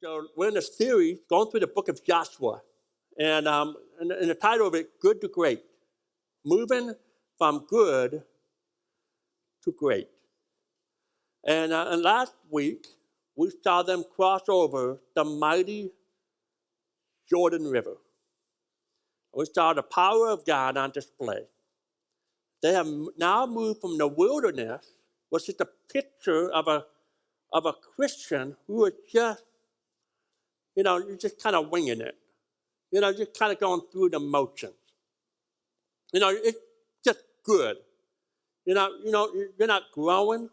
So we're in a series going through the book of Joshua, and, um, the title of it, Good to Great, moving from good to great. And, uh, and last week, we saw them cross over the mighty Jordan River. We saw the power of God on display. They have now moved from the wilderness, which is a picture of a, of a Christian who is just, you know, you're just kind of winging it. You know, just kind of going through the motions. You know, it's just good. You know, you know, you're not growing.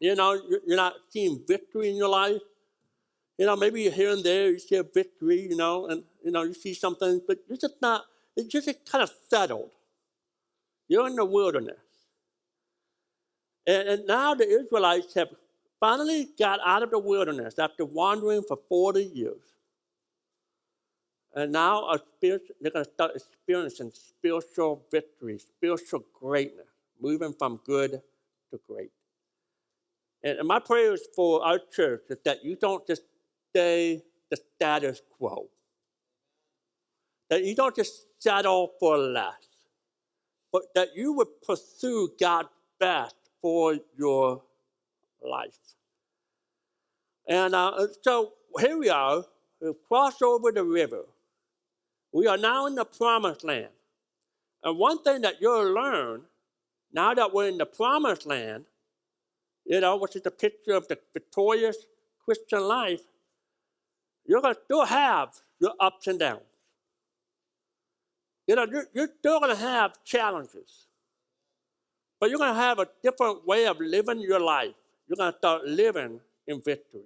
You know, you're not seeing victory in your life. You know, maybe here and there you see a victory, you know, and, you know, you see something, but you're just not, it's just kind of settled. You're in the wilderness. And, and now the Israelites have finally got out of the wilderness after wandering for 40 years. And now they're going to start experiencing spiritual victory, spiritual greatness, moving from good to great. And, my prayers for our church is that you don't just stay the status quo, that you don't just settle for less, but that you would pursue God's best for your life. And uh, so here we are, we've crossed over the river. We are now in the promised land. And one thing that you'll learn now that we're in the promised land, you know, which is the picture of the victorious Christian life, you're going to still have your ups and downs. You know, you're, you're still going to have challenges. But you're going to have a different way of living your life. You're going to start living in victory.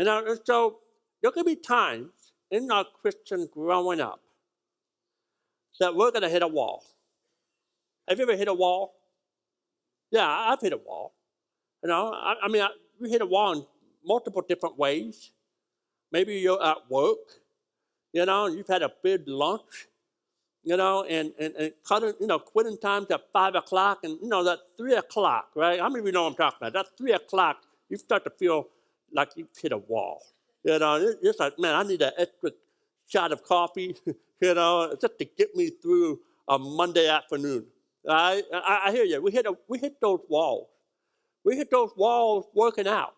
And uh, so there could be times in our Christian growing up that we're going to hit a wall. Have you ever hit a wall? Yeah, I've hit a wall. You know, I, I mean, I, you hit a wall in multiple different ways. Maybe you're at work, you know, and you've had a big lunch, you know, and, and, and cutting, you know, quitting times at 5 o'clock, and, you know, that 3 o'clock, right? How many of you know what I'm talking about? That 3 o'clock, you start to feel like you've hit a wall. You know, it's like, man, I need an extra shot of coffee, you know, just to get me through a Monday afternoon. I, I, I hear you. We hit, a, we hit those walls. We hit those walls working out.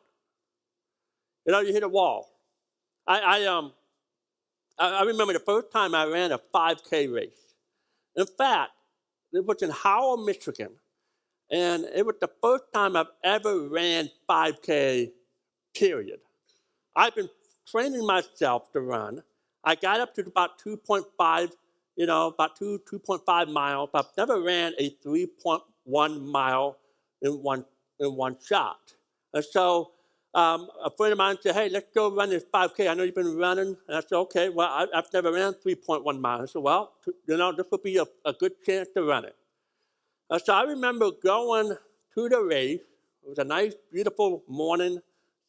You know, you hit a wall. I, I, um, I, I remember the first time I ran a 5K race. In fact, it was in Howell, Michigan. And it was the first time I've ever ran 5K, period. I've been training myself to run. I got up to about 2.5, you know, about 2, 2.5 miles. I've never ran a 3.1 mile in one, in one shot. And so um, a friend of mine said, hey, let's go run this 5K. I know you've been running. And I said, okay, well, I, have never ran 3.1 miles. I said, well, you know, this would be a, a good chance to run it. And so I remember going to the race. It was a nice, beautiful morning,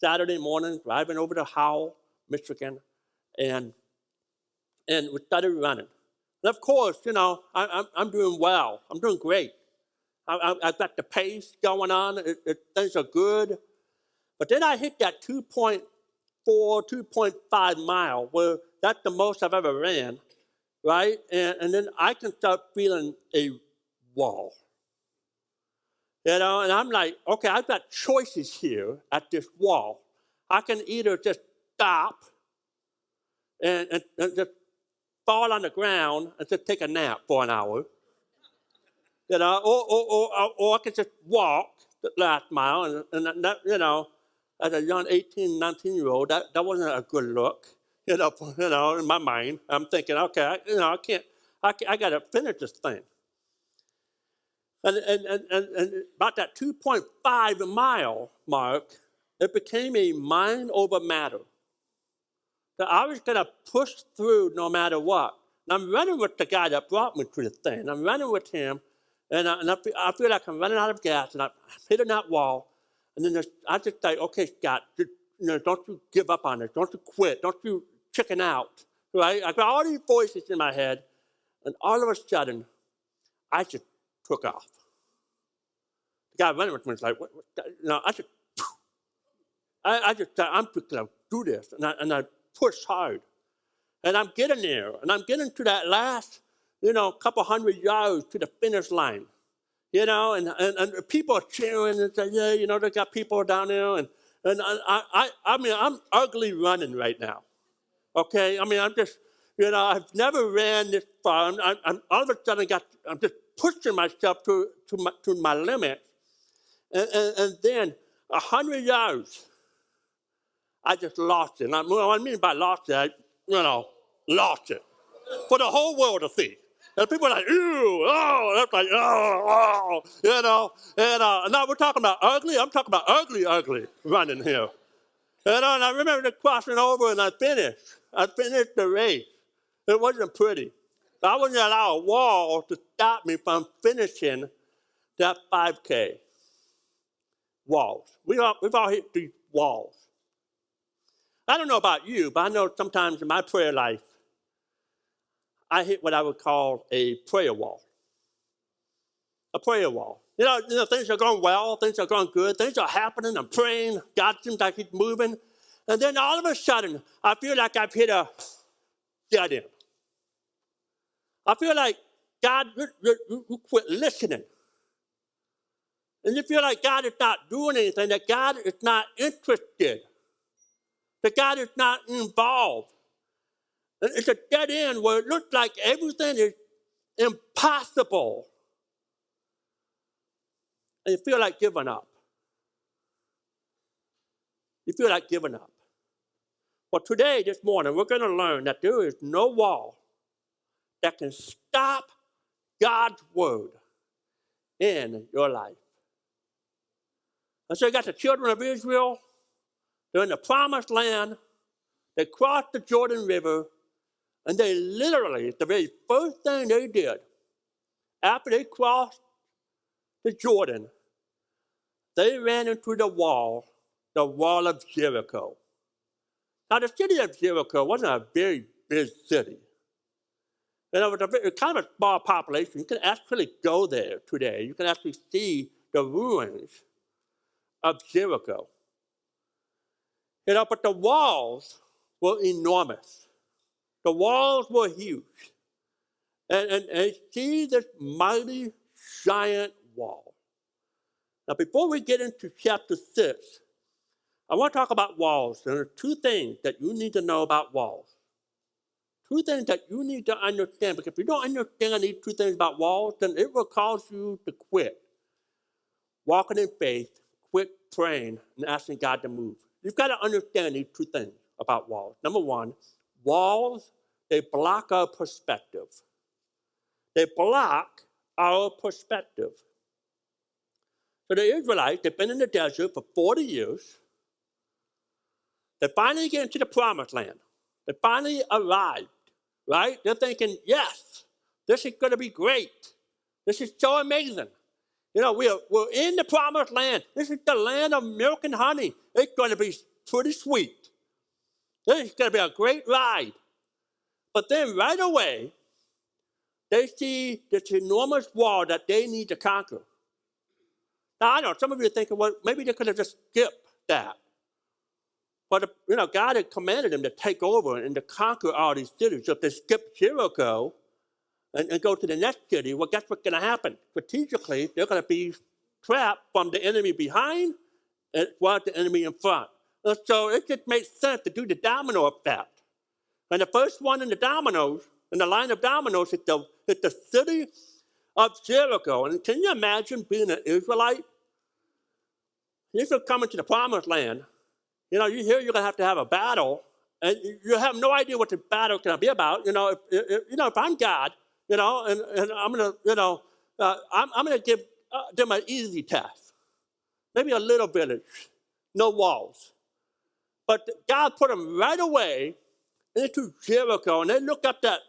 Saturday morning, driving over to Howell, Michigan, and, and we started running. And of course, you know, I, am I'm, I'm doing well. I'm doing great. I, have got the pace going on. It, it, things are good. But then I hit that 2.4, 2.5 mile, where that's the most I've ever ran, right? And, and then I can start feeling a wall. You know, and I'm like, okay, I've got choices here at this wall. I can either just stop and, and, and just fall on the ground and just take a nap for an hour. You know, or, or, or, or I can just walk the last mile, and, and that, you know, as a young 18, 19 year old, that, that wasn't a good look. You know, you know, in my mind, I'm thinking, okay, I, you know, I can't, I, I got to finish this thing. And, and, and, and, about that 2.5 mile mark, it became a mind over matter. That I was going to push through no matter what. And I'm running with the guy that brought me to the thing. I'm running with him, and, I, and I, feel, I feel like I'm running out of gas, and I'm hitting that wall. And then I just say, okay, Scott, just, you know, don't you give up on it. Don't you quit. Don't you chicken out. Right? I got all these voices in my head, and all of a sudden, I just took off. The guy running with me was like, what, what? Know, I just, I, I just, I'm just to do this. And I, and I push hard. And I'm getting there. And I'm getting to that last, you know, couple hundred yards to the finish line. You know, and, and, and people are cheering and say, yeah, you know, they got people down there. And, and I, I, I mean, I'm ugly running right now. Okay? I mean, I'm just, you know, I've never ran this far. I'm, I'm, all of a sudden got, I'm just pushing myself to, to, my, to my limit. And, and, and then a hundred yards, I just lost it. And I, what I mean by lost it, I, you know, lost it for the whole world to see. And people are like, ew, oh, that's like, oh, oh, you know. And uh, now we're talking about ugly. I'm talking about ugly, ugly running here. And, uh, and I remember the crossing over and I finished. I finished the race. It wasn't pretty. I wouldn't allow a wall to stop me from finishing that 5K. Walls. We all, we've all hit these walls. I don't know about you, but I know sometimes in my prayer life, I hit what I would call a prayer wall. A prayer wall. You know, you know, things are going well, things are going good, things are happening, I'm praying, God seems like He's moving. And then all of a sudden, I feel like I've hit a dead end. I feel like God, you, quit listening. And you feel like God is not doing anything, that God is not interested, that God is not involved. And It's a dead end where it looks like everything is impossible. And you feel like giving up. You feel like giving up. Well, today, this morning, we're going to learn that there is no wall that can stop God's word in your life. And so you got the children of Israel, they're in the promised land, they crossed the Jordan River, and they literally, the very first thing they did after they crossed the Jordan, they ran into the wall, the wall of Jericho. Now, the city of Jericho wasn't a very big city. And it was a kind of a small population. You can actually go there today. You can actually see the ruins of Jericho. You know, but the walls were enormous. The walls were huge. And, and, and see this mighty giant wall. Now, before we get into chapter 6, I want to talk about walls. There are two things that you need to know about walls. Two things that you need to understand, because if you don't understand these two things about walls, then it will cause you to quit. Walking in faith, quit praying, and asking God to move. You've got to understand these two things about walls. Number one, walls, they block our perspective. They block our perspective. So the Israelites, they've been in the desert for 40 years. They finally get into the promised land. They finally arrived, right? They're thinking, yes, this is going to be great. This is so amazing. You know, we're, we're in the promised land. This is the land of milk and honey. It's going to be pretty sweet. This is going to be a great ride. But then right away, they see this enormous wall that they need to conquer. Now, I know some of you are thinking, well, maybe they could have just skipped that. But, you know, God had commanded them to take over and to conquer all these cities. So if they skip Jericho and, and go to the next city, well, guess what's going to happen? Strategically, they're going to be trapped from the enemy behind and while the enemy in front. And so it just makes sense to do the domino effect. And the first one in the dominoes, in the line of dominoes, is the, is the city of Jericho. And can you imagine being an Israelite? You're coming to the promised land, you know, you hear you're going to have to have a battle, and you have no idea what the battle to be about. You know, if, if, you know, if I'm God, you know, and, and I'm going to, you know, uh, I'm, I'm going to give uh, them an easy task. Maybe a little village, no walls. But God put them right away into Jericho, and they looked up that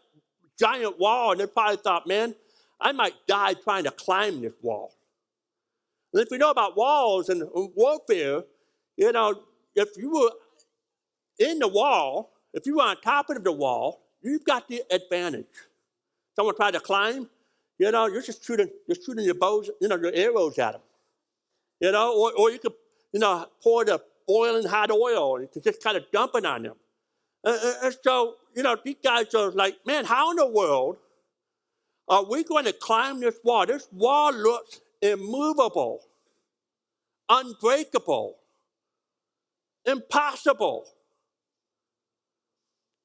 giant wall, and they probably thought, man, I might die trying to climb this wall. And if you know about walls and warfare, you know, if you were in the wall, if you were on top of the wall, you've got the advantage. Someone tried to climb, you know, you're just shooting, you're shooting your bows, you know, your arrows at them. You know, or, or you could, you know, pour the boiling hot oil and just kind of dumping on them. And- and so, you know, these guys are like, man, how in the world are we going to climb this wall? This wall looks immovable, unbreakable, impossible.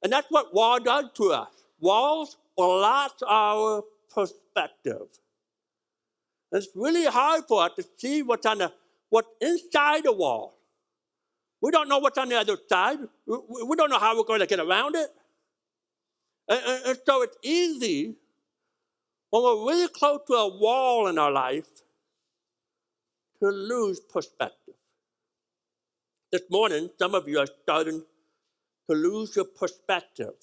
And that's what wall does to us. Walls block our perspective. It's really hard for us to see what's on the what's inside the wall. We don't know what's on the other side. We, we- we don't know how we're going to get around it. And, and- and so it's easy when we're really close to a wall in our life to lose perspective. This morning, some of you are starting to lose your perspective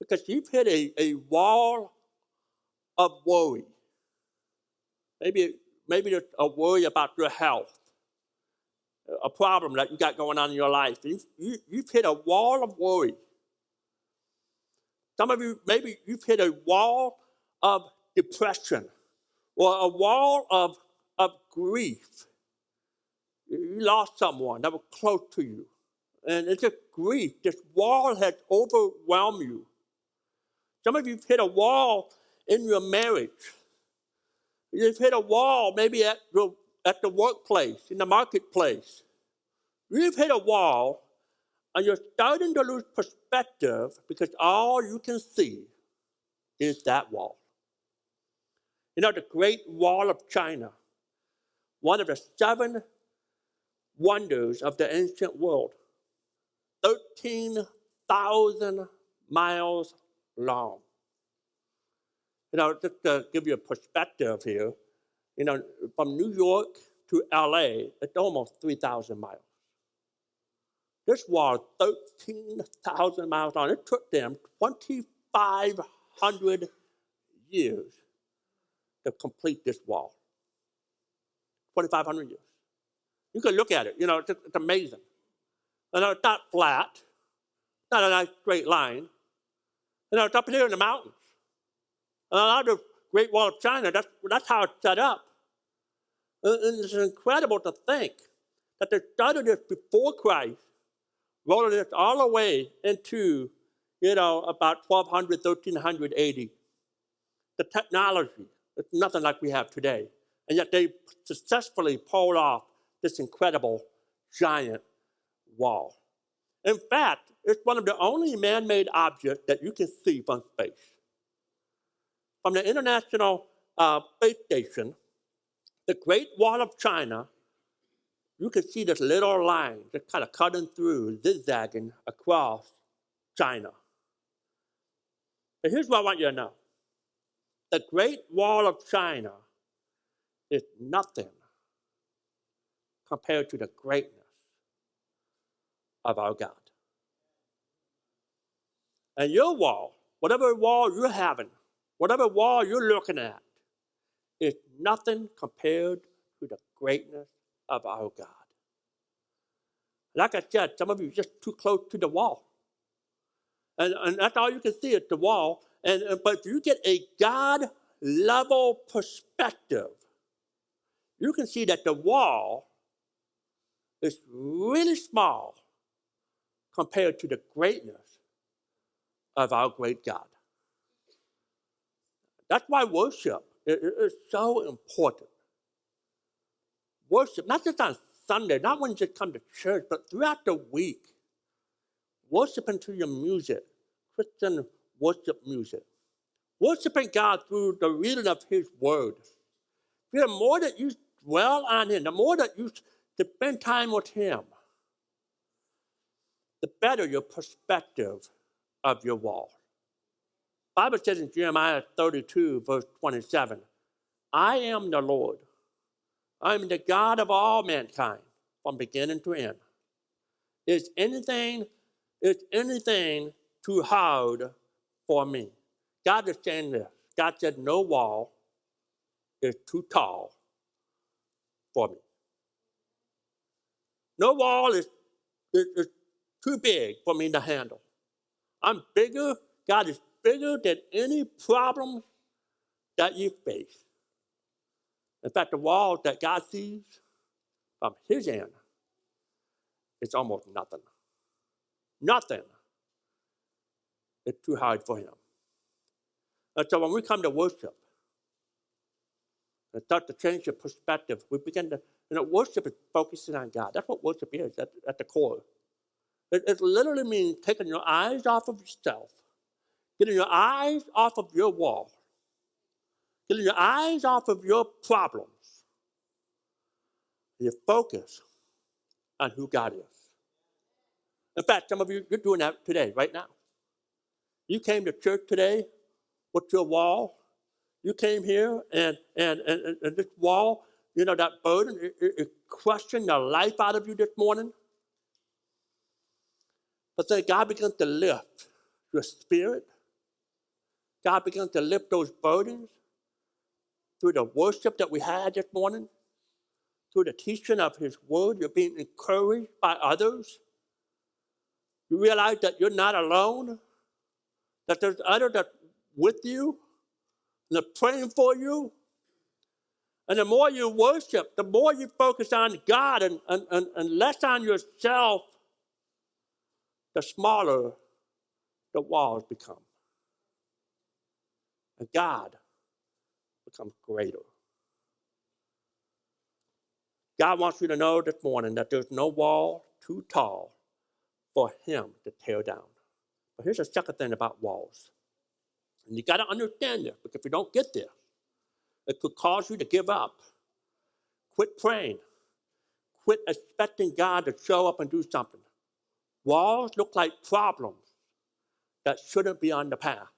because you've hit a, a wall of worry. Maybe, maybe there's a worry about your health, a problem that you got going on in your life. You've, you, you've hit a wall of worry. Some of you, maybe you've hit a wall of depression or a wall of, of grief. You lost someone that was close to you. And it's just grief. This wall has overwhelmed you. Some of you have hit a wall in your marriage. You've hit a wall maybe at the, at the workplace, in the marketplace. You've hit a wall and you're starting to lose perspective because all you can see is that wall. You know, the Great Wall of China, one of the seven wonders of the ancient world, 13,000 miles long. You know, just to give you a perspective here, you know, from New York to LA, it's almost 3,000 miles. This wall, 13,000 miles long. It took them 2,500 years to complete this wall. 2,500 years. You can look at it, you know, it's, it's amazing. And it's not flat, not a nice straight line. You know, it's up here in the mountains. And a lot of Great Wall of China, that's, that's how it's set up. And it's incredible to think that they started this before Christ, rolling this all the way into, you know, about 1200, 1300 AD. The technology, it's nothing like we have today. And yet they successfully pulled off this incredible giant wall. In fact, it's one of the only man made objects that you can see from space. From the International uh, Space Station, the Great Wall of China, you can see this little line just kind of cutting through, zigzagging across China. And here's what I want you to know the Great Wall of China is nothing compared to the greatness of our God. And your wall, whatever wall you're having, whatever wall you're looking at, is nothing compared to the greatness of our God. Like I said, some of you just too close to the wall. And, and that's all you can see is the wall. And, and- but if you get a God level perspective, you can see that the wall is really small compared to the greatness of our great God. That's why worship is so important. Worship, not just on Sunday, not when you just come to church, but throughout the week. Worshiping to your music, Christian worship music. Worshiping God through the reading of His Word. The more that you dwell on Him, the more that you spend time with Him, the better your perspective of your wall. Bible says in Jeremiah 32, verse 27, I am the Lord. I am the God of all mankind, from beginning to end. Is anything, is anything too hard for me? God is saying this. God said, No wall is too tall for me. No wall is, is, is too big for me to handle. I'm bigger. God is bigger than any problem that you face. In fact, the wall that God sees from his end is almost nothing. Nothing is too hard for him. And so when we come to worship and start to change your perspective, we begin to, you know, worship is focusing on God. That's what worship is at, at the core. It, it literally means taking your eyes off of yourself, getting your eyes off of your wall, getting your eyes off of your problems, You focus on who God is. In fact, some of you, you're doing that today, right now. You came to church today with your wall. You came here and, and, and, and this wall, you know, that burden, it, it, it crushing the life out of you this morning. But then God began to lift your spirit. God began to lift those burdens through the worship that we had this morning, through the teaching of His Word. You're being encouraged by others. You realize that you're not alone, that there's others that with you, they're praying for you. And the more you worship, the more you focus on God and, and, and, and less on yourself, the smaller the walls become. And God becomes greater. God wants you to know this morning that there's no wall too tall for Him to tear down. But here's the second thing about walls. And you got to understand this because if you don't get this, it could cause you to give up, quit praying, quit expecting God to show up and do something. Walls look like problems that shouldn't be on the path.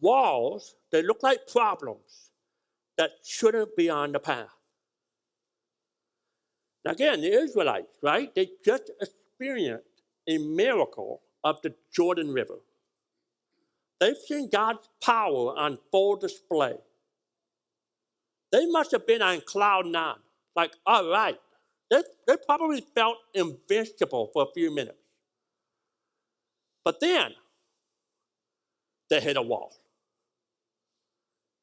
Walls, they look like problems that shouldn't be on the path. Now, again, the Israelites, right? They just experienced a miracle of the Jordan River. They've seen God's power on full display. They must have been on cloud nine, like, all right. They, they probably felt invincible for a few minutes. But then they hit a wall.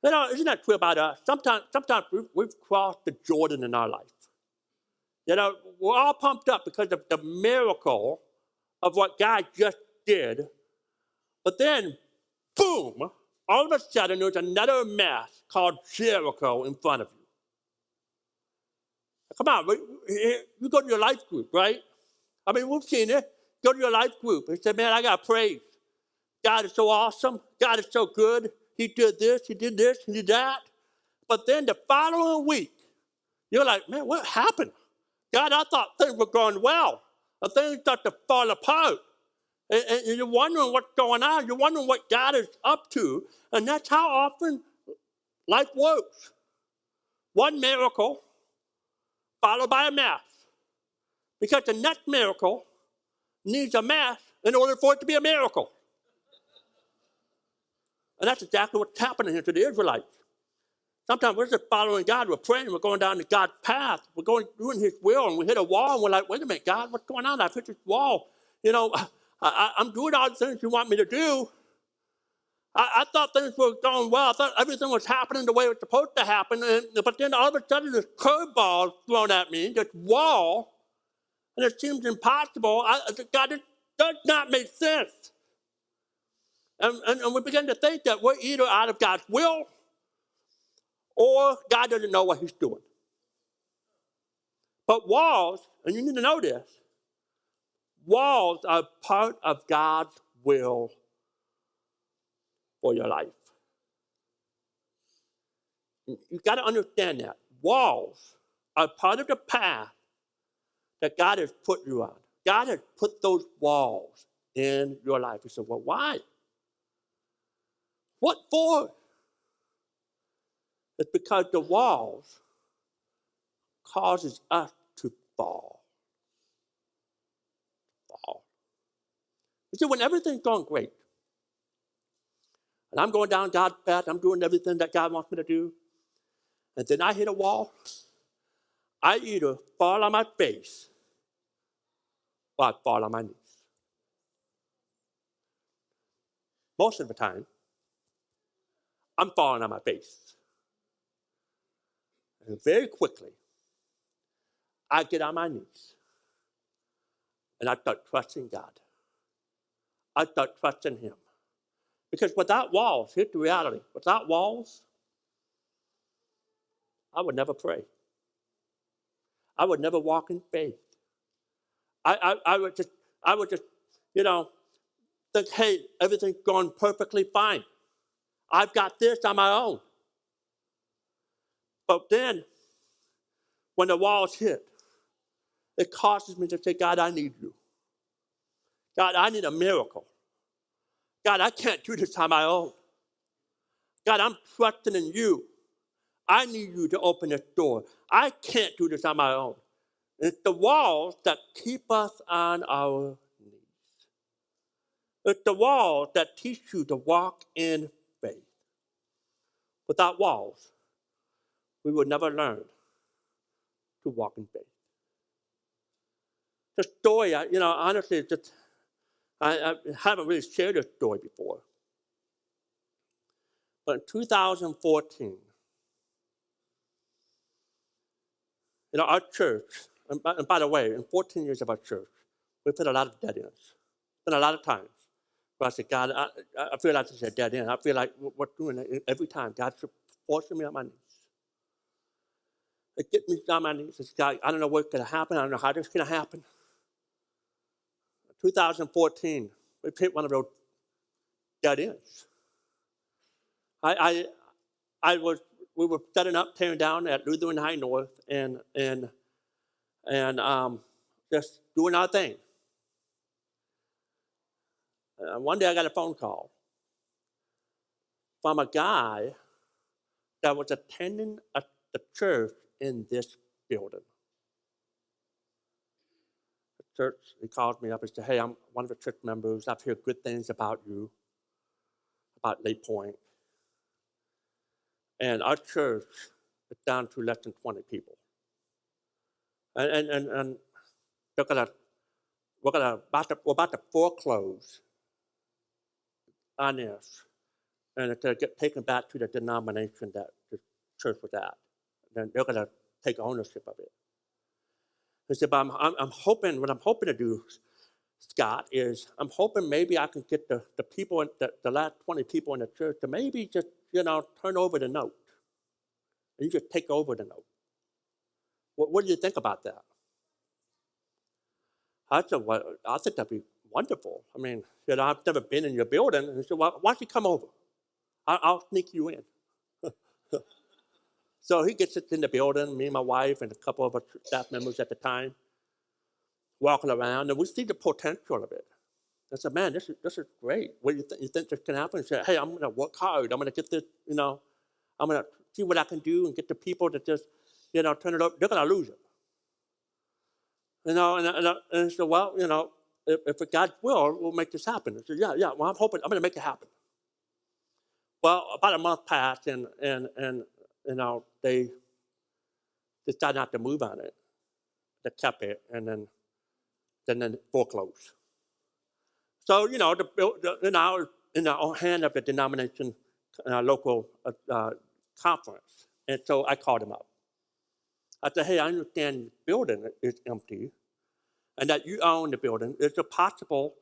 You know, isn't that true about us? Sometimes, sometimes we've, we've crossed the Jordan in our life. You know, we're all pumped up because of the miracle of what God just did. But then, boom, all of a sudden there's another mess called Jericho in front of you. Come on, you go to your life group, right? I mean, we've seen it. Go to your life group and say, man, I got praise. God is so awesome. God is so good. He did this, he did this, he did that. But then the following week, you're like, man, what happened? God, I thought things were going well. And things start to fall apart. And, and you're wondering what's going on. You're wondering what God is up to. And that's how often life works. One miracle followed by a mass. Because the next miracle needs a mass in order for it to be a miracle. And that's exactly what's happening here to the Israelites. Sometimes we're just following God, we're praying, we're going down the God's path, we're going doing His will, and we hit a wall, and we're like, wait a minute, God, what's going on? I've hit this wall. You know, I, am doing all the things you want me to do. I, I, thought things were going well. I thought everything was happening the way it was supposed to happen. And, but then all of a sudden, this curveball thrown at me, this wall, and it seems impossible. I, God, it does not make sense. And, and, and we begin to think that we're either out of God's will or God doesn't know what He's doing. But walls, and you need to know this, walls are part of God's will for your life. You've got to understand that. Walls are part of the path that God has put you on. God has put those walls in your life. You say, well, why? What for? It's because the walls causes us to fall. Fall. When everything's going great, and I'm going down God's path, I'm doing everything that God wants me to do, and then I hit a wall, I either fall on my face or I fall on my knees. Most of the time, I'm falling on my face. And very quickly, I get on my knees And I start trusting God. I start trusting Him. Because without walls, here's the reality without walls, I would never pray. I would never walk in faith. I, I, I would just, I would just, you know, think, hey, everything's going perfectly fine. I've got this on my own. But then, when the walls hit, it causes me to say, God, I need you. God, I need a miracle. God, I can't do this on my own. God, I'm trusting in you. I need you to open this door. I can't do this on my own. It's the walls that keep us on our knees. It's the walls that teach you to walk in faith. Without walls, we will never learn to walk in faith. The story, you know, honestly, just I, I haven't really shared this story before. But in 2014, you know, our church, and by, and by the way, in 14 years of our church, we've hit a lot of dead ends. Been a lot of times where I said, God, I, I feel like this is a dead end. I feel like we're doing it every time. God's forcing me on my knees. It gets me on my knees. God, I don't know what's going to happen. I don't know how this is going to happen. 2014, we hit one of those dead ends. I, I, I was, we were setting up, tearing down at Lutheran High North, and and and um, just doing our thing. Uh, one day, I got a phone call from a guy that was attending a, the church in this building. Church, he called me up and said, Hey, I'm one of the church members. I've heard good things about you, about Lake Point. And our church is down to less than 20 people. And, and, and, and they're gonna, we're, gonna, about to, we're about to foreclose on this. And it's going to get taken back to the denomination that the church was at. Then they're going to take ownership of it. He said, but I'm, I'm, I'm hoping, what I'm hoping to do, Scott, is I'm hoping maybe I can get the, the people, in, the, the last 20 people in the church to maybe just, you know, turn over the note. And you just take over the note. What, what do you think about that? I said, well, I think that'd be wonderful. I mean, you know, I've never been in your building. And he said, well, why don't you come over? I'll, I'll sneak you in. so he gets us in the building, me and my wife and a couple of staff members at the time, walking around, and we see the potential of it. I said, man, this is, this is great. What do you, th- you think this can happen? He said, hey, I'm going to work hard. I'm going to get this, you know, I'm going to see what I can do and get the people to just, you know, turn it up. They're going to lose it. You know, and, and, and I said, well, you know, if, if God's will, we'll make this happen. I said, yeah, yeah, well, I'm hoping, I'm going to make it happen. Well, about a month passed, and, and, and you know, they decided not to move on it. They kept it, and then, then, then foreclosed. So, you know, the, the, in, our, in our hand of the denomination, uh, local uh, uh, conference. And so I called him up. I said, hey, I understand the building is empty and that you own the building. Is it possible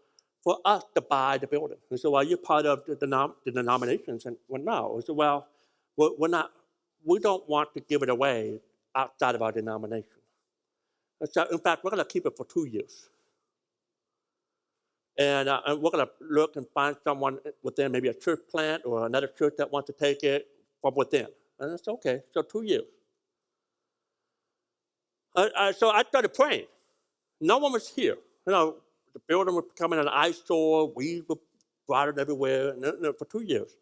for us to buy the building? He said, well, you're part of the, denom- the denominations. And well, no. I said, well, we're, we're not, we don't want to give it away outside of our denomination. And so, in fact, we're going to keep it for two years. And, uh, and we're going to look and find someone within, maybe a church plant or another church that wants to take it from within. And it's okay. So two years. Uh, uh, so I started praying. No one was here. You know, the building was becoming an eyesore. Weeds were rotted everywhere and, and for two years.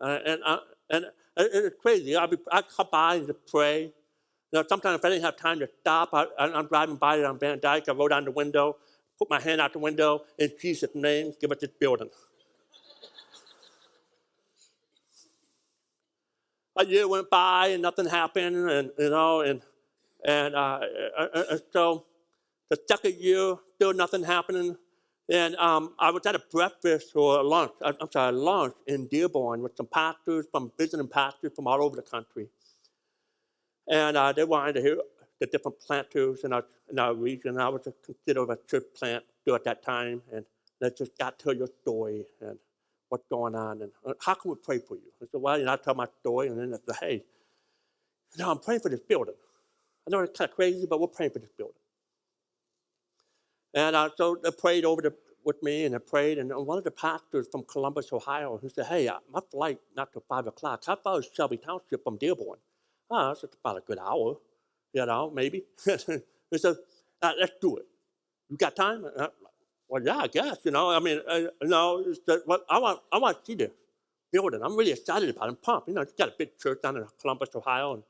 Uh, and uh, and it's crazy. I'd be, I'd come by and pray. You know, sometimes if I didn't have time to stop, I, I'm driving by on Van Dyke. I roll down the window, put my hand out the window, in Jesus' name, give us this building. a year went by and nothing happened, and you know, and and uh, uh, uh, uh, so the second year, still nothing happening. And um, I was at a breakfast or a lunch, I'm sorry, lunch in Dearborn with some pastors from visiting pastors from all over the country. And uh, they wanted to hear, the different planters in our in our region. I was considered a church plant at that time, and they just got to tell your story and what's going on, and uh, how can we pray for you? I said, well, you know, I tell my story, and then I said, hey, know, I'm praying for this building. I know it's kind of crazy, but we're praying for this building. And so they prayed over the, with me, and they prayed, and one of the pastors from Columbus, Ohio, who said, hey, uh, my flight not till 5 o'clock. How far is Shelby Township from Dearborn? Oh, it's about a good hour, you know, maybe. he said, uh, let's do it. You got time? Uh, well, yeah, I guess, you know. I mean, uh, no, it's the, well, I, want, I want to see the building. I'm really excited about it. I'm pumped. You know, it's got a big church down in Columbus, Ohio. And,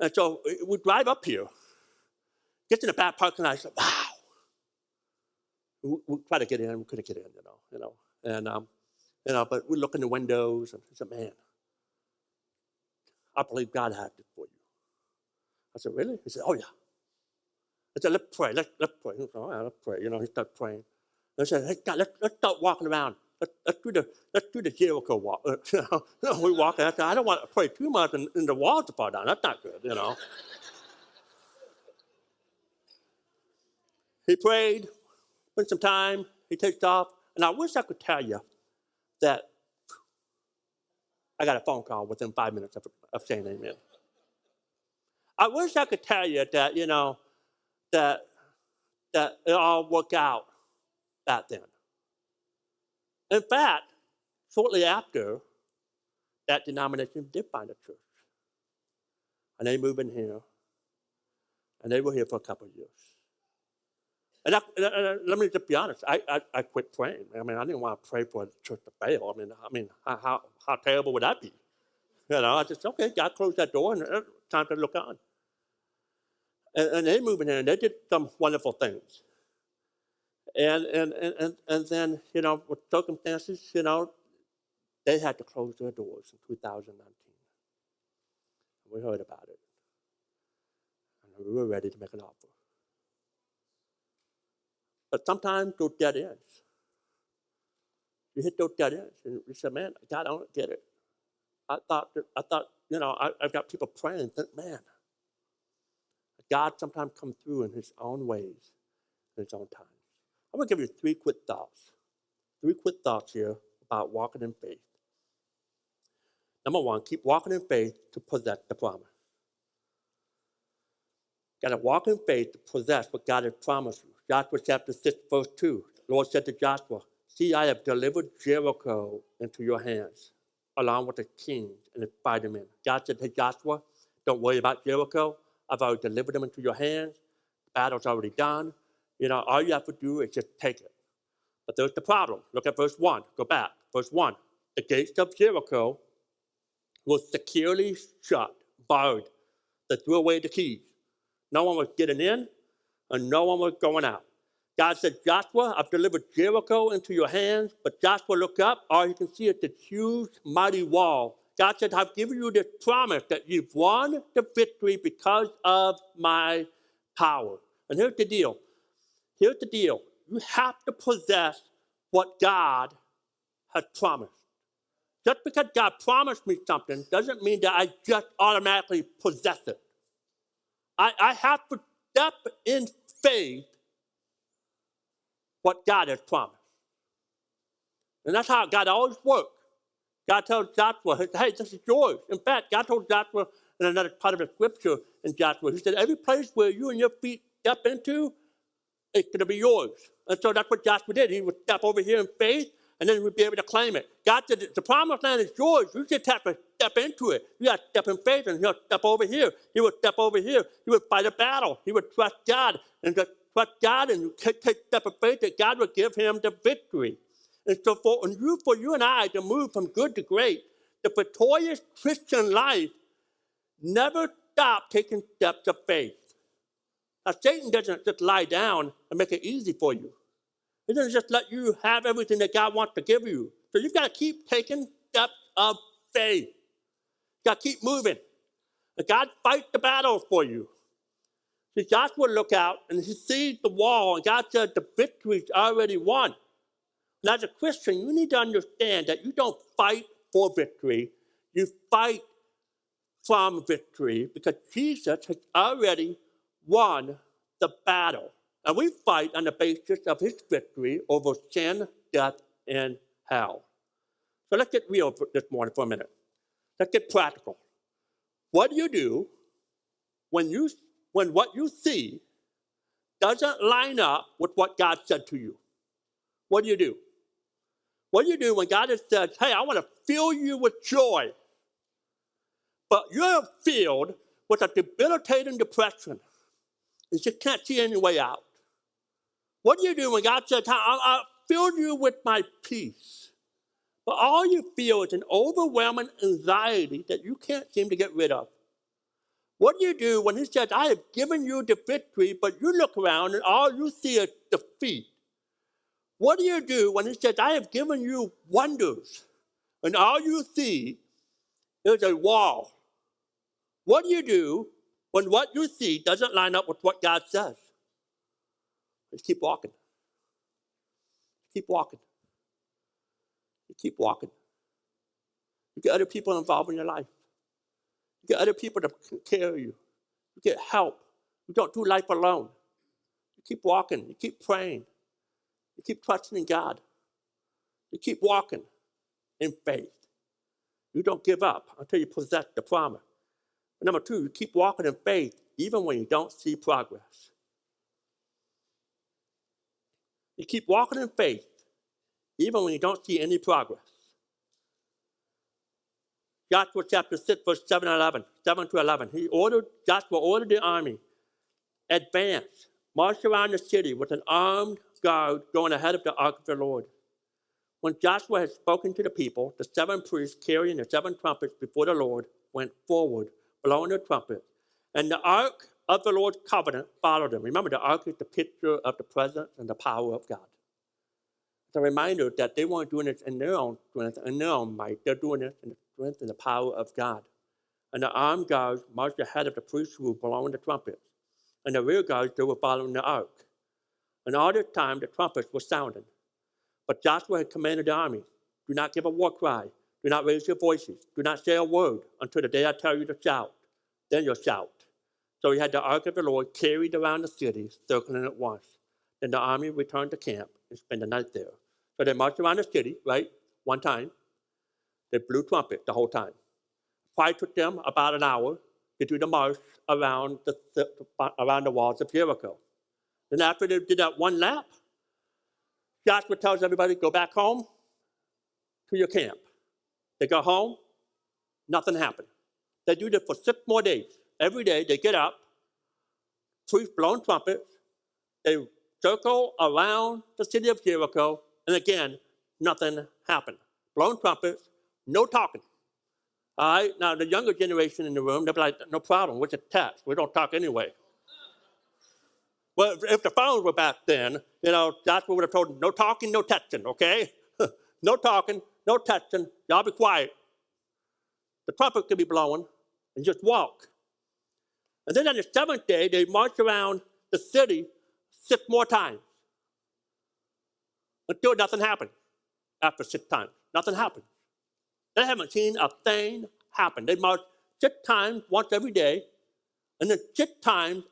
and so we drive up here, get to the back parking lot, I said, wow. We, we try to get in, we couldn't get in, you know, you know. And, um, you know, but we look in the windows and I said, man, I believe God has it for you. I said, really? He said, oh, yeah. I said, let's pray. Let's, let's pray. He said, all right, let's pray. You know, he started praying. And I said, hey, God, let's, let's start walking around. Let's, let's, do the, let's do the Jericho walk. you know, we walk. I said, I don't want to pray too much and, and the walls to fall down. That's not good, you know. he prayed, spent some time. He takes off. And I wish I could tell you that I got a phone call within five minutes of, of saying amen. I wish I could tell you that, you know, that, that it all worked out back then. In fact, shortly after, that denomination did find a church. And they moved in here. And they were here for a couple of years. And, I, and, and let me just be honest, I, I, I, quit praying. I mean, I didn't want to pray for the church to fail. I mean, I mean, how, how, terrible would that be? You know, I just, okay, God closed that door and it's time to look on. And, and they moved in and they did some wonderful things. And, and, and, and then, you know, with circumstances, you know, they had to close their doors in 2019. We heard about it. And we were ready to make an offer. But sometimes those dead ends. You hit those dead ends, and you say, "Man, God, I don't get it." I thought, that, I thought, you know, I, have got people praying. Think, man, God sometimes comes through in His own ways, in His own time. I'm going to give you three quick thoughts. Three quick thoughts here about walking in faith. Number one, keep walking in faith to possess the promise. Got to walk in faith to possess what God has promised you. Joshua chapter 6, verse 2. The Lord said to Joshua, See, I have delivered Jericho into your hands, along with the kings and the fighting men. God said to Joshua, Don't worry about Jericho. I've already delivered them into your hands. The battle's already done. You know, all you have to do is just take it. But there's the problem. Look at verse 1. Go back. Verse 1. The gates of Jericho were securely shut, barred. They threw away the keys. No one was getting in, and no one was going out. God said, Joshua, I've delivered Jericho into your hands. But Joshua looked up, all you can see is the huge, mighty wall. God said, I've given you this promise that you've won the victory because of my power. And here's the deal. Here's the deal. You have to possess what God has promised. Just because God promised me something doesn't mean that I just automatically possess it. I, I have to step in faith what God has promised. And that's how God always works. God told Joshua, hey, this is yours. In fact, God told Joshua in another part of the scripture in Joshua, he said, every place where you and your feet step into, it's going to be yours. And so that's what Joshua did. He would step over here in faith, and then we'd be able to claim it. God said, the promised land is yours. You just have to step into it. You got to step in faith, and he'll step over here. He would step over here. He would fight a battle. He would trust God, and just trust God, and take, take step of faith that God would give him the victory. And so for and you, for you and I to move from good to great, the victorious Christian life never stop taking steps of faith. Now, Satan doesn't just lie down and make it easy for you. He doesn't just let you have everything that God wants to give you. So you've got to keep taking steps of faith. You've got to keep moving. And God fight the battle for you. See, Joshua look out and he sees the wall, and God said the victory's already won. And as a Christian, you need to understand that you don't fight for victory, you fight from victory because Jesus has already won the battle. And we fight on the basis of his victory over sin, death, and hell. So let's get real this morning for a minute. Let's get practical. What do you do when you when what you see doesn't line up with what God said to you? What do you do? What do you do when God has said, Hey, I want to fill you with joy, but you're filled with a debilitating depression? And you just can't see any way out. What do you do when God says, I, I filled you with my peace? But all you feel is an overwhelming anxiety that you can't seem to get rid of. What do you do when He says, I have given you the victory, but you look around and all you see is defeat? What do you do when He says, I have given you wonders, and all you see is a wall? What do you do when what you see doesn't line up with what God says? Just keep walking. Keep walking. You keep walking. You get other people involved in your life. You get other people to care you. You get help. You don't do life alone. You keep walking. You keep praying. You keep trusting in God. You keep walking in faith. You don't give up until you possess the promise. And number two, you keep walking in faith even when you don't see progress. You keep walking in faith even when you don't see any progress. Joshua chapter 6, verse 7 and 11, 7 to 11. He ordered, Joshua ordered the army, advance, march around the city with an armed guard going ahead of the ark of the Lord. When Joshua had spoken to the people, the seven priests carrying the seven trumpets before the Lord went forward, blowing their trumpets. And the ark of the Lord's covenant followed them. Remember, the ark is the picture of the presence and the power of God. It's a reminder that they weren't doing it in their own strength and their own might. They're doing it in the strength and the power of God. And the armed guards marched ahead of the priests who were blowing the trumpets. And the rear guards, they were following the ark. And all this time, the trumpets were sounding. But Joshua had commanded the army do not give a war cry, do not raise your voices, do not say a word until the day I tell you to shout. Then you'll shout. So he had the ark of the Lord carried around the city, circling it once. Then the army returned to camp and spent the night there. So they marched around the city, right, one time. They blew trumpet the whole time. Probably took them about an hour to do the march around the, around the walls of Jericho. Then after they did that one lap, Joshua tells everybody, go back home to your camp. They go home, nothing happened. They do this for six more days. Every day they get up, priests blowing trumpets, they circle around the city of Jericho, and again, nothing happened. Blowing trumpets, no talking. All right, now the younger generation in the room, they'll be like, no problem, what's a text? We don't talk anyway. Well, if the phones were back then, you know, Joshua would have told them, no talking, no texting, okay? no talking, no texting, y'all be quiet. The trumpet could be blowing and just walk. And then on the seventh day, they march around the city six more times until nothing happened after six times. Nothing happened. They haven't seen a thing happen. They march six times once every day, and then six times,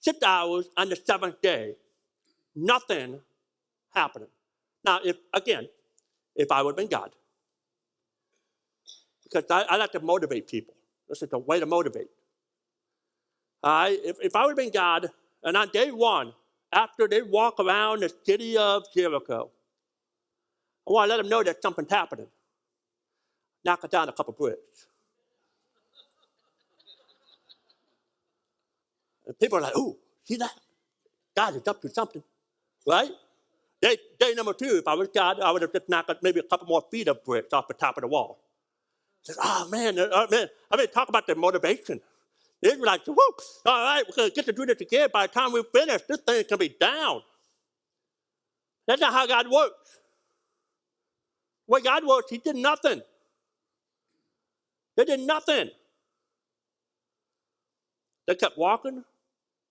six hours on the seventh day. Nothing happening. Now, if again, if I would have been God, because I, I like to motivate people. This is the way to motivate. I, if, if I would have been God, and on day one, after they walk around the city of Jericho, I want to let them know that something's happening. Knock down a couple bricks. And people are like, ooh, see that? God is up to something, right? Day, day number two, if I was God, I would have just knocked maybe a couple more feet of bricks off the top of the wall. Says, oh man, uh, man, I mean, talk about the motivation. Israelites whoop, all right, we're going to get to do this again. By the time we finish, this thing can be down. That's not how God works. The way God works, He did nothing. They did nothing. They kept walking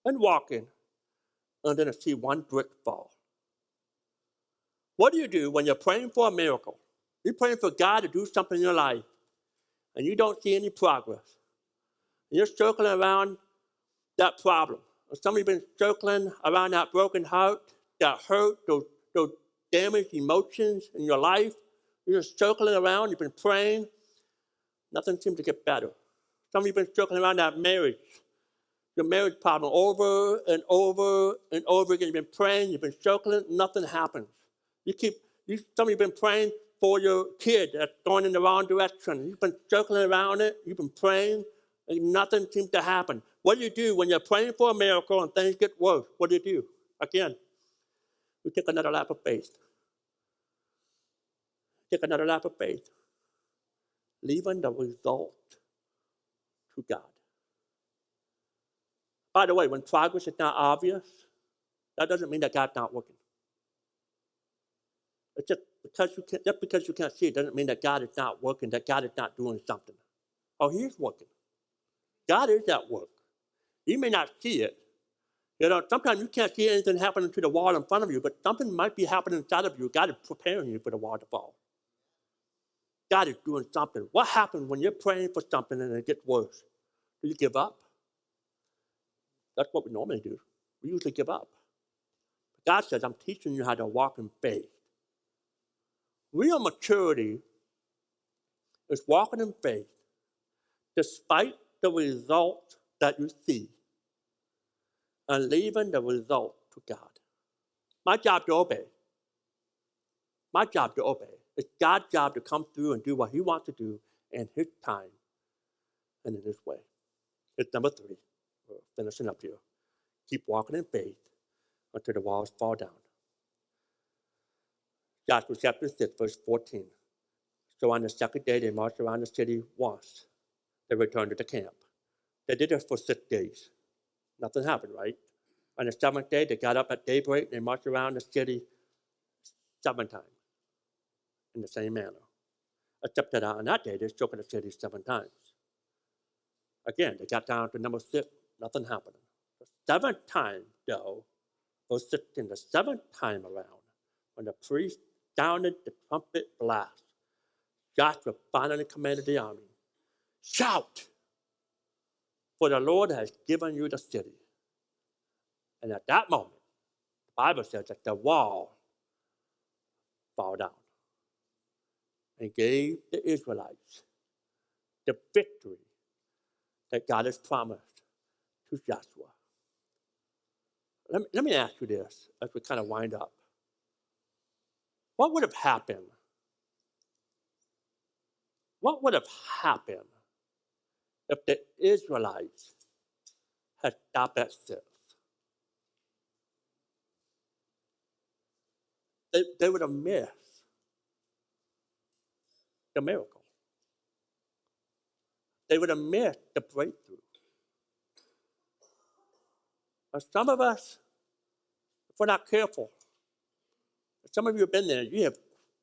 and walking, and then I see one brick fall. What do you do when you're praying for a miracle? You're praying for God to do something in your life, and you don't see any progress. You're circling around that problem Some of you been circling around that broken heart, that hurt, those, those damaged emotions in your life. You're just circling around, you've been praying. Nothing seems to get better. Some of you have been circling around that marriage, your marriage problem over and over and over again. You've been praying, you've been circling, nothing happens. You keep, you, some of you have been praying for your kid that's going in the wrong direction. You've been circling around it, you've been praying, and nothing seems to happen. What do you do when you're praying for a miracle and things get worse? What do you do? Again, we take another lap of faith. Take another lap of faith. Leaving the result to God. By the way, when progress is not obvious, that doesn't mean that God's not working. It's just because you can't, just because you can't see it doesn't mean that God is not working, that God is not doing something. Oh, He's working. God is at work. You may not see it. You know, sometimes you can't see anything happening to the wall in front of you, but something might be happening inside of you. God is preparing you for the wall to fall. God is doing something. What happens when you're praying for something and it gets worse? Do you give up? That's what we normally do. We usually give up. God says, I'm teaching you how to walk in faith. Real maturity is walking in faith despite the result that you see and leaving the result to God. My job to obey. My job to obey. It's God's job to come through and do what He wants to do in His time and in His way. It's number three. We're finishing up here. Keep walking in faith until the walls fall down. Joshua chapter 6, verse 14. So on the second day, they marched around the city once. They returned to the camp. They did this for six days. Nothing happened, right? On the seventh day, they got up at daybreak and they marched around the city seven times in the same manner. Except that on that day, they struck the city seven times. Again, they got down to number six, nothing happened. The seventh time, though, verse 16, the seventh time around, when the priest sounded the trumpet blast, Joshua finally commanded the army, Shout! For the Lord has given you the city. And at that moment, the Bible says that the wall fell down and gave the Israelites the victory that God has promised to Joshua. Let me, let me ask you this as we kind of wind up. What would have happened? What would have happened if the Israelites had stopped at six? They, they would have missed the miracle. They would have missed the breakthrough. But some of us, if we're not careful, some of you have been there, you have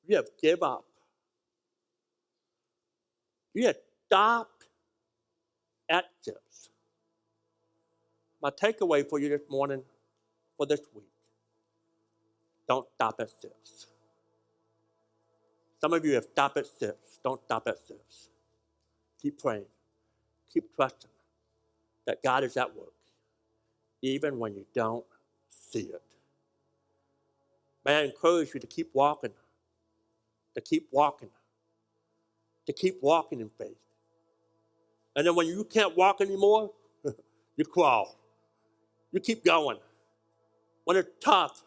you have give up. You have stopped this. My takeaway for you this morning, for this week, don't stop at this. Some of you have stopped at this. Don't stop at this. Keep praying. Keep trusting that God is at work, even when you don't see it. May I encourage you to keep walking, to keep walking, to keep walking in faith. And then when you can't walk anymore, you crawl. You keep going. When it's tough,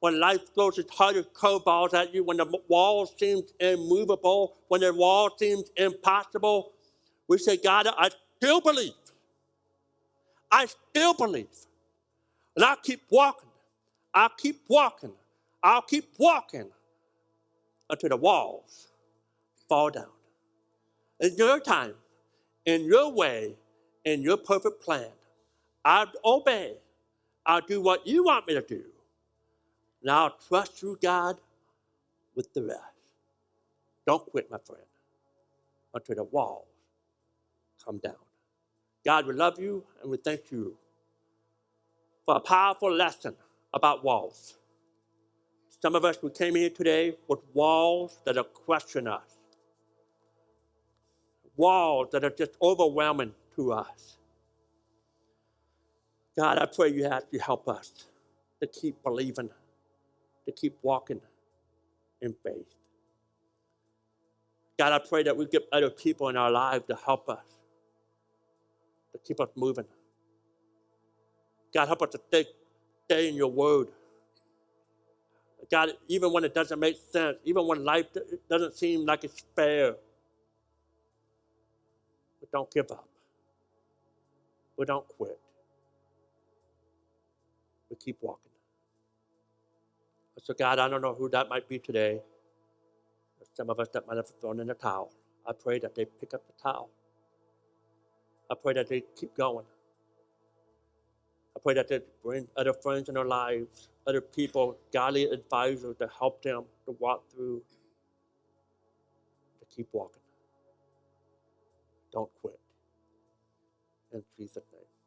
when life throws its hardest curveballs at you, when the wall seems immovable, when the wall seems impossible, we say, God, I still believe. I still believe. And I'll keep walking. I'll keep walking. I'll keep walking until the walls fall down. It's your time, in your way, in your perfect plan, I'll obey. I'll do what you want me to do. And I'll trust you, God, with the rest. Don't quit, my friend, until the walls come down. God, we love you and we thank you for a powerful lesson about walls. Some of us, we came here today with walls that are crushing us, walls that are just overwhelming to us. God, I pray you have you help us to keep believing, to keep walking in faith. God, I pray that we get other people in our lives to help us, to keep us moving. God, help us to stay, stay in your word. God, even when it doesn't make sense, even when life doesn't seem like it's fair, but don't give up. We don't quit. We keep walking. So, God, I don't know who that might be today. Some of us that might have thrown in the towel. I pray that they pick up the towel. I pray that they keep going. I pray that they bring other friends in their lives, other people, godly advisors to help them to walk through, to keep walking. Don't quit. In at name.